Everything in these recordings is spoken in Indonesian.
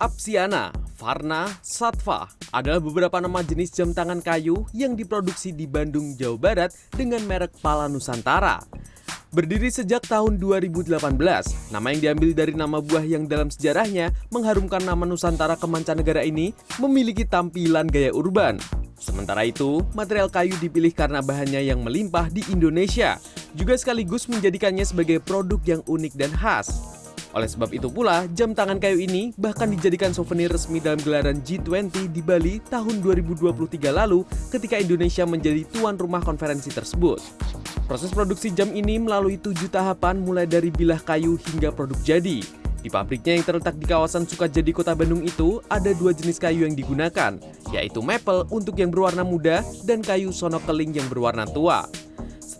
Apsiana, Varna, Satva adalah beberapa nama jenis jam tangan kayu yang diproduksi di Bandung, Jawa Barat dengan merek Pala Nusantara. Berdiri sejak tahun 2018, nama yang diambil dari nama buah yang dalam sejarahnya mengharumkan nama Nusantara ke mancanegara ini memiliki tampilan gaya urban. Sementara itu, material kayu dipilih karena bahannya yang melimpah di Indonesia, juga sekaligus menjadikannya sebagai produk yang unik dan khas. Oleh sebab itu pula, jam tangan kayu ini bahkan dijadikan souvenir resmi dalam gelaran G20 di Bali tahun 2023 lalu ketika Indonesia menjadi tuan rumah konferensi tersebut. Proses produksi jam ini melalui tujuh tahapan mulai dari bilah kayu hingga produk jadi. Di pabriknya yang terletak di kawasan Sukajadi, Kota Bandung itu, ada dua jenis kayu yang digunakan, yaitu maple untuk yang berwarna muda dan kayu sono keling yang berwarna tua.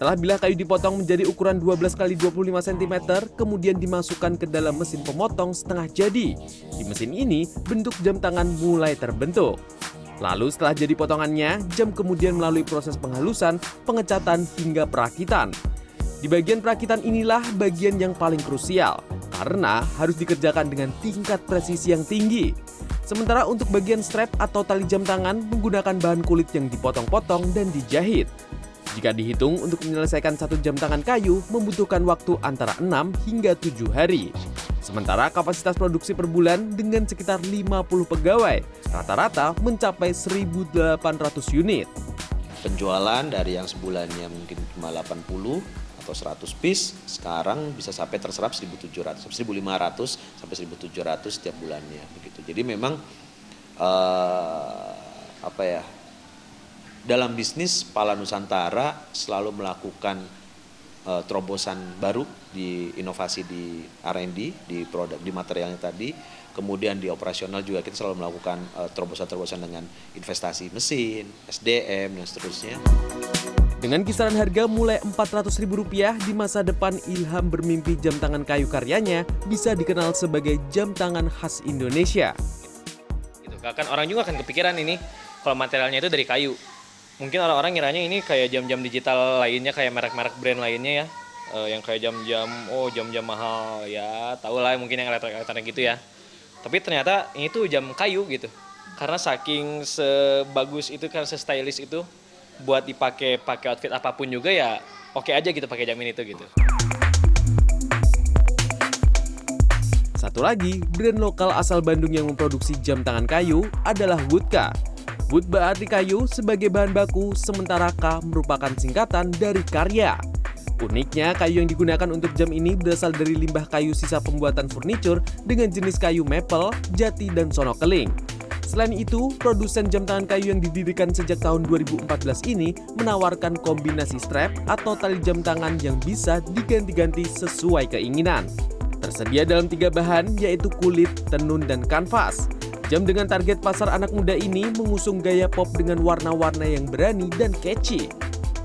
Setelah bilah kayu dipotong menjadi ukuran 12 x 25 cm, kemudian dimasukkan ke dalam mesin pemotong setengah jadi. Di mesin ini, bentuk jam tangan mulai terbentuk. Lalu setelah jadi potongannya, jam kemudian melalui proses penghalusan, pengecatan, hingga perakitan. Di bagian perakitan inilah bagian yang paling krusial, karena harus dikerjakan dengan tingkat presisi yang tinggi. Sementara untuk bagian strap atau tali jam tangan menggunakan bahan kulit yang dipotong-potong dan dijahit. Jika dihitung untuk menyelesaikan satu jam tangan kayu membutuhkan waktu antara 6 hingga 7 hari. Sementara kapasitas produksi per bulan dengan sekitar 50 pegawai, rata-rata mencapai 1.800 unit. Penjualan dari yang sebulannya mungkin cuma 80 atau 100 piece, sekarang bisa sampai terserap 1.700, 1.500 sampai 1.700 setiap bulannya begitu. Jadi memang uh, apa ya dalam bisnis Pala Nusantara selalu melakukan uh, terobosan baru di inovasi di R&D di produk di materialnya tadi. Kemudian di operasional juga kita selalu melakukan terobosan-terobosan dengan investasi mesin SDM dan seterusnya. Dengan kisaran harga mulai Rp400.000 di masa depan Ilham bermimpi jam tangan kayu karyanya bisa dikenal sebagai jam tangan khas Indonesia. Gitu, kan orang juga akan kepikiran ini kalau materialnya itu dari kayu mungkin orang-orang ngiranya ini kayak jam-jam digital lainnya kayak merek-merek brand lainnya ya. Uh, yang kayak jam-jam oh jam-jam mahal. Ya tau lah mungkin yang elektronik gitu ya. Tapi ternyata ini tuh jam kayu gitu. Karena saking sebagus itu kan se-stylish itu buat dipakai pakai outfit apa pun juga ya oke okay aja gitu pakai jam ini tuh gitu. Satu lagi, brand lokal asal Bandung yang memproduksi jam tangan kayu adalah Woodka Wood berarti kayu sebagai bahan baku, sementara K merupakan singkatan dari karya. Uniknya, kayu yang digunakan untuk jam ini berasal dari limbah kayu sisa pembuatan furniture dengan jenis kayu maple, jati, dan sono keling. Selain itu, produsen jam tangan kayu yang didirikan sejak tahun 2014 ini menawarkan kombinasi strap atau tali jam tangan yang bisa diganti-ganti sesuai keinginan. Tersedia dalam tiga bahan yaitu kulit, tenun, dan kanvas. Jam dengan target pasar anak muda ini mengusung gaya pop dengan warna-warna yang berani dan catchy.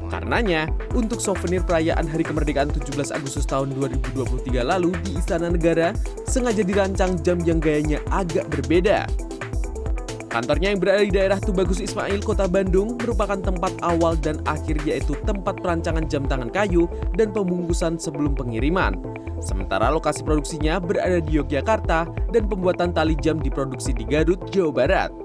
Karenanya, untuk souvenir perayaan Hari Kemerdekaan 17 Agustus tahun 2023 lalu di Istana Negara, sengaja dirancang jam yang gayanya agak berbeda. Kantornya yang berada di daerah Tubagus Ismail, Kota Bandung, merupakan tempat awal dan akhir yaitu tempat perancangan jam tangan kayu dan pembungkusan sebelum pengiriman. Sementara lokasi produksinya berada di Yogyakarta dan pembuatan tali jam diproduksi di Garut, Jawa Barat.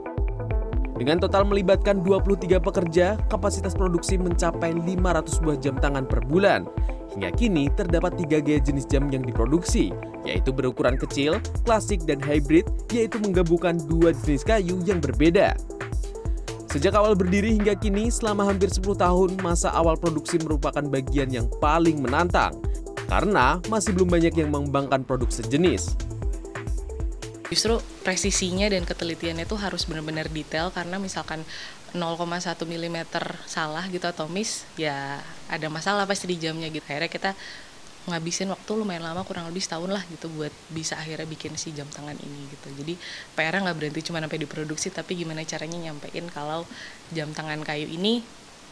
Dengan total melibatkan 23 pekerja, kapasitas produksi mencapai 500 buah jam tangan per bulan. Hingga kini terdapat tiga gaya jenis jam yang diproduksi, yaitu berukuran kecil, klasik, dan hybrid, yaitu menggabungkan dua jenis kayu yang berbeda. Sejak awal berdiri hingga kini, selama hampir 10 tahun, masa awal produksi merupakan bagian yang paling menantang – karena masih belum banyak yang mengembangkan produk sejenis. Justru presisinya dan ketelitiannya itu harus benar-benar detail karena misalkan 0,1 mm salah gitu atau miss ya ada masalah pasti di jamnya gitu. Akhirnya kita ngabisin waktu lumayan lama kurang lebih setahun lah gitu buat bisa akhirnya bikin si jam tangan ini gitu jadi PR nggak berhenti cuma sampai diproduksi tapi gimana caranya nyampein kalau jam tangan kayu ini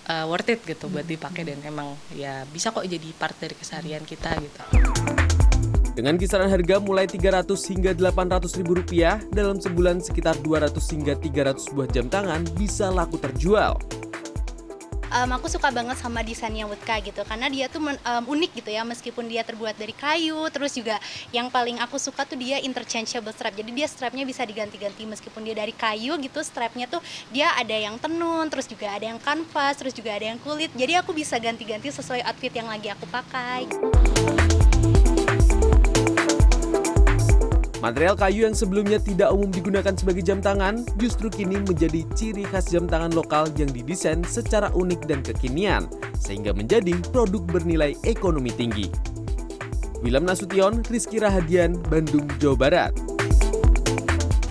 uh, worth it gitu buat dipakai dan emang ya bisa kok jadi part dari keseharian kita gitu. Dengan kisaran harga mulai 300 hingga 800 ribu rupiah, dalam sebulan sekitar 200 hingga 300 buah jam tangan bisa laku terjual. um, aku suka banget sama desainnya Woodka gitu karena dia tuh men, um, unik gitu ya meskipun dia terbuat dari kayu terus juga yang paling aku suka tuh dia interchangeable strap. Jadi dia strapnya bisa diganti-ganti meskipun dia dari kayu gitu strapnya tuh dia ada yang tenun terus juga ada yang kanvas terus juga ada yang kulit. Jadi aku bisa ganti-ganti sesuai outfit yang lagi aku pakai Material kayu yang sebelumnya tidak umum digunakan sebagai jam tangan justru kini menjadi ciri khas jam tangan lokal yang didesain secara unik dan kekinian, sehingga menjadi produk bernilai ekonomi tinggi. William Nasution, Rizky Rahadian, Bandung, Jawa Barat.